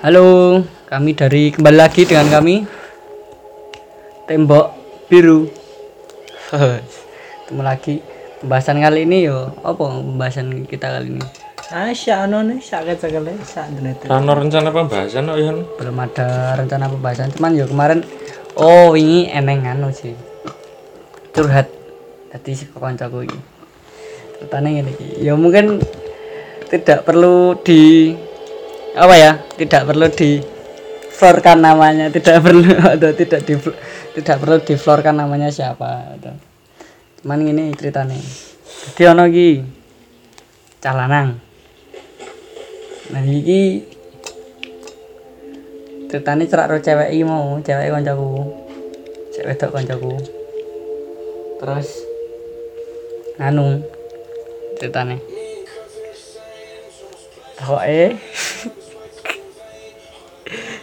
Halo, kami dari kembali lagi dengan kami Tembok Biru. Ketemu lagi. Pembahasan kali ini yo, apa pembahasan kita kali ini? Ah, ono nih, sak kecekele, sak internet. Rano rencana pembahasan kok Yan. Belum ada rencana pembahasan, cuman yo kemarin oh wingi eneng anu sih. Curhat tadi si kancaku iki. Ceritanya ngene iki. Ya mungkin tidak perlu di apa ya? Tidak perlu di florkan namanya, tidak perlu atau tidak di tidak perlu di florkan namanya siapa atau. Cuman ini ceritanya. Jadi ono iki calanang. Nah iki ceritanya cerak ro cewek mau cewek kancaku. Cewek wedok kancaku. Terus anu ceritanya. Pokoknya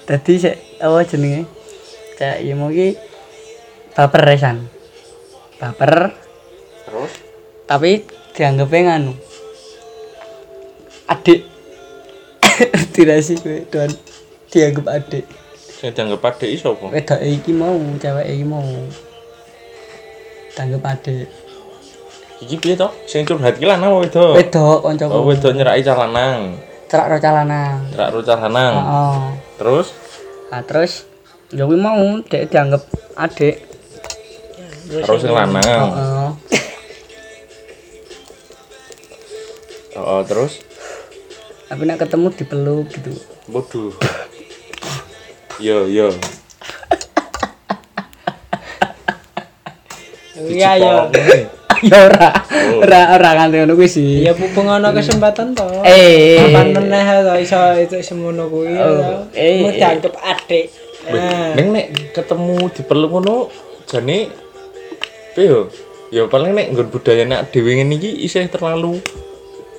tadi sik apa jenenge? Cewek iki mau iki baper resan. Baper. Terus? Tapi dianggapnya nganu. Adik. Tidak sih gue dan dianggap adik. Sing dianggap adek iso apa? wedok iki mau cewek iki mau. Dianggap adik. Iki piye to? Sing curhat ki lanang apa wedok? wedok kancaku Oh, wedok nyerai calanang. cerak ro calanang Terak ro oh Terus nah terus ya kuwi mau dek dianggap adik terus sing lanang. oh Oh, terus tapi nak ketemu dipeluk gitu bodoh. Yo yo. Iya, ya. ya ora ora ora kan ngono kuwi sih Ya mumpung ono kesempatan to. eh Kapan meneh to iso itu semono kuwi. Oh, ya. eh, Mau eh. dianggap adik. Nah, Neng nek ketemu diperlu ngono jane piye? Ya paling nek nggon budaya nek dhewe ngene iki isih terlalu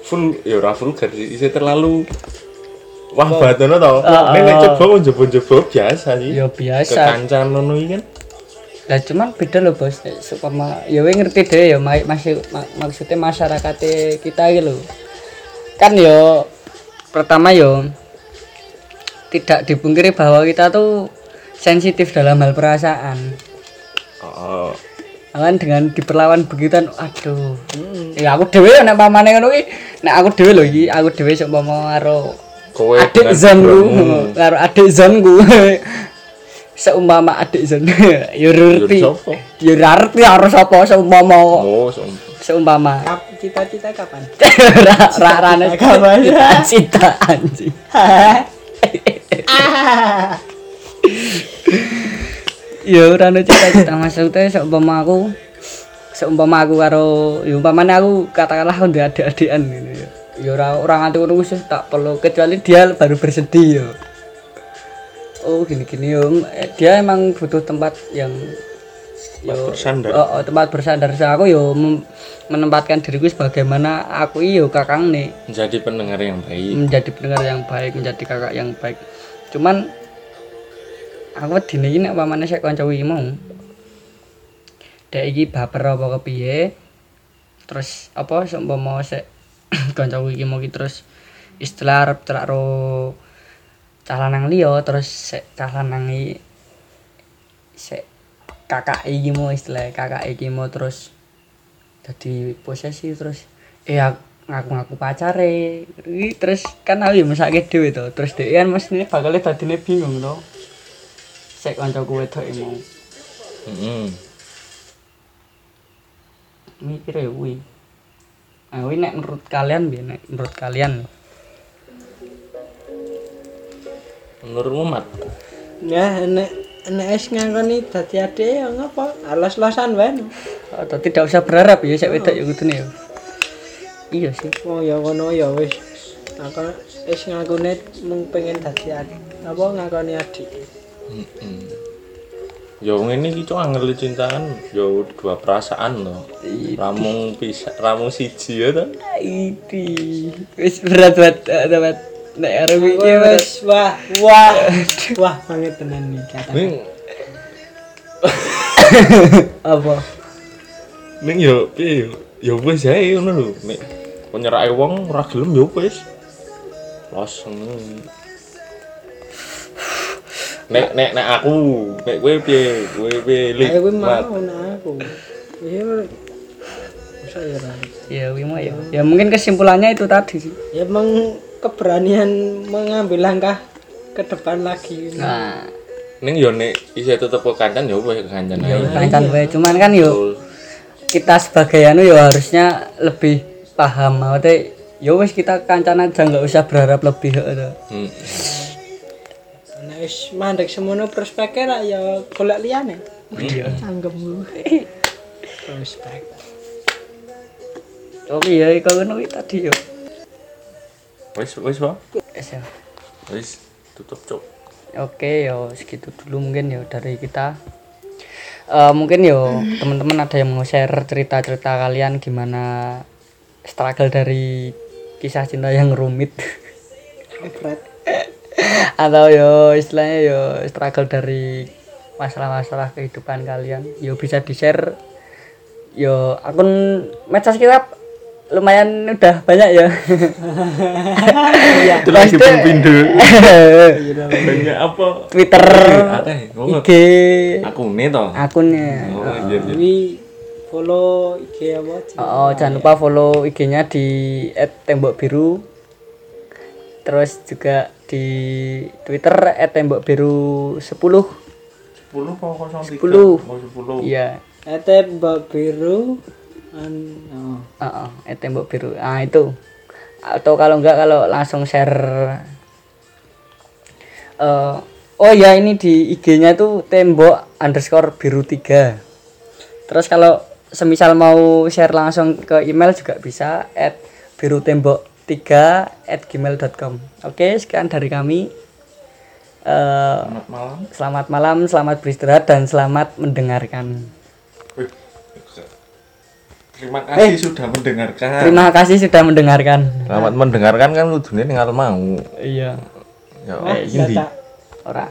full ya ora vulgar sih, isih terlalu Wah, batono to. Nek nek coba coba-coba biasa sih. ya biasa kancan ngono iki kan. Lah cuman beda loh bos, supaya ya we ngerti deh ya ma- masih ma- maksudnya masyarakat kita gitu. Kan yo pertama yo tidak dipungkiri bahwa kita tuh sensitif dalam hal perasaan. Oh, Kan dengan diperlawan begitu aduh. Ya aku dhewe nek pamane ngono ki, nek aku dhewe lho iki, aku dhewe sok umpama karo kowe adik zonku, karo adik zonku. Seumpama adik zon, ya ngerti. Ya ngerti harus apa seumpama. Oh, seumpama. Cita-cita kapan? ra ra rane Kapan? cita anjing. Ya ora ono cita-cita maksudnya seumpama aku seumpama aku karo ya umpamane aku katakanlah udah adik-adikan gitu ya ya ora ora nganti ngono wis tak perlu kecuali dia baru bersedih ya oh gini-gini yo Eh, dia emang butuh tempat yang Tempat bersandar. Oh, oh, tempat bersandar. So, aku yo menempatkan diriku sebagaimana aku iyo kakang nih menjadi pendengar yang baik. menjadi pendengar yang baik menjadi kakak yang baik. Cuman aku dini ini apa mana saya kanca iki mau. Dek iki baper apa kepiye? Terus apa seumpama sek kanca iki mau terus istilah arep cerak ro calanang liya terus sek calanang iki sek kakak iki mau istilah kakak iki mau terus jadi posesi terus eh aku ngaku-ngaku pacare. Terus kan aku mesake dhewe to terus dhek kan mesti bakal dadine bingung to. Sek kancaku wedok iki mau. Heeh. mikir ya kuwi kuwi nek menurut kalian piye nek menurut kalian? Menurutmu mat? Ya nek nek wis ngangkoni dadi adik ya ngapa? Alas-alasan wae. no. atau tidak usah berharap ya sek wedok ya kudune ya iya sih Oh ya ngono ya wis. Aku wis ngakune mung pengen dadi adik. Apa ngakoni adik? Heeh. Ya ini iki cok angel cintaan ya dua perasaan loh. Ramung bisa ramung siji ya to. Idi wis berat banget teman nek arep iki wis wah wah wah banget tenan nih kata. Apa ning yo piye yo. Ya wis ae ngono lho. Nek penyerake wong ora gelem ya wis. Los nek nek nek aku nek kowe piye kowe kuwi Mat. mau nah aku. Iya. Masa ya ya wimo ya ya mungkin kesimpulannya itu tadi sih Ya emang keberanian mengambil langkah ke depan lagi. nah ning yo nek isih tetep ke kancan yo wis ke kancan ae kancan wae cuman kan yo kita sebagai anu ya harusnya lebih paham maksudnya ya wis kita kancan aja nggak usah berharap lebih heeh. Hmm. Nek wis mandek semono prospeknya ra ya golek liyane. iya Anggemu. Prospek. oke ya ngono kuwi tadi yo wis wis Pak. Wis, ya. wis tutup cuk. Oke yo segitu dulu mungkin yo dari kita. Eh mungkin yo teman-teman ada yang mau share cerita-cerita kalian gimana struggle dari kisah cinta yang rumit? Atau yo istilahnya yo struggle dari masalah-masalah kehidupan kalian. Yo bisa di share yo akun medsos kita lumayan udah banyak ya itu lagi Maksudnya- pindu banyak apa Twitter IG aku nih toh akunnya oh iya iya Wi follow IG apa? Ci? Oh, jangan lupa follow IG-nya di @tembokbiru. Terus juga di Twitter @tembokbiru10. 10 apa 03 Sepuluh. oh 10 Iya. Ete Mbak Biru an oh. Heeh, @tembokbiru. Ah, itu. Atau kalau enggak kalau langsung share eh oh ya ini di IG-nya tuh tembok underscore biru 3 terus kalau semisal mau share langsung ke email juga bisa at biru tembok 3 at gmail.com oke sekian dari kami Eh, selamat malam selamat malam selamat beristirahat dan selamat mendengarkan Wih, terima kasih sudah mendengarkan. terima kasih sudah mendengarkan. Selamat mendengarkan kan kudune tinggal mau. Iya. Ya ini tak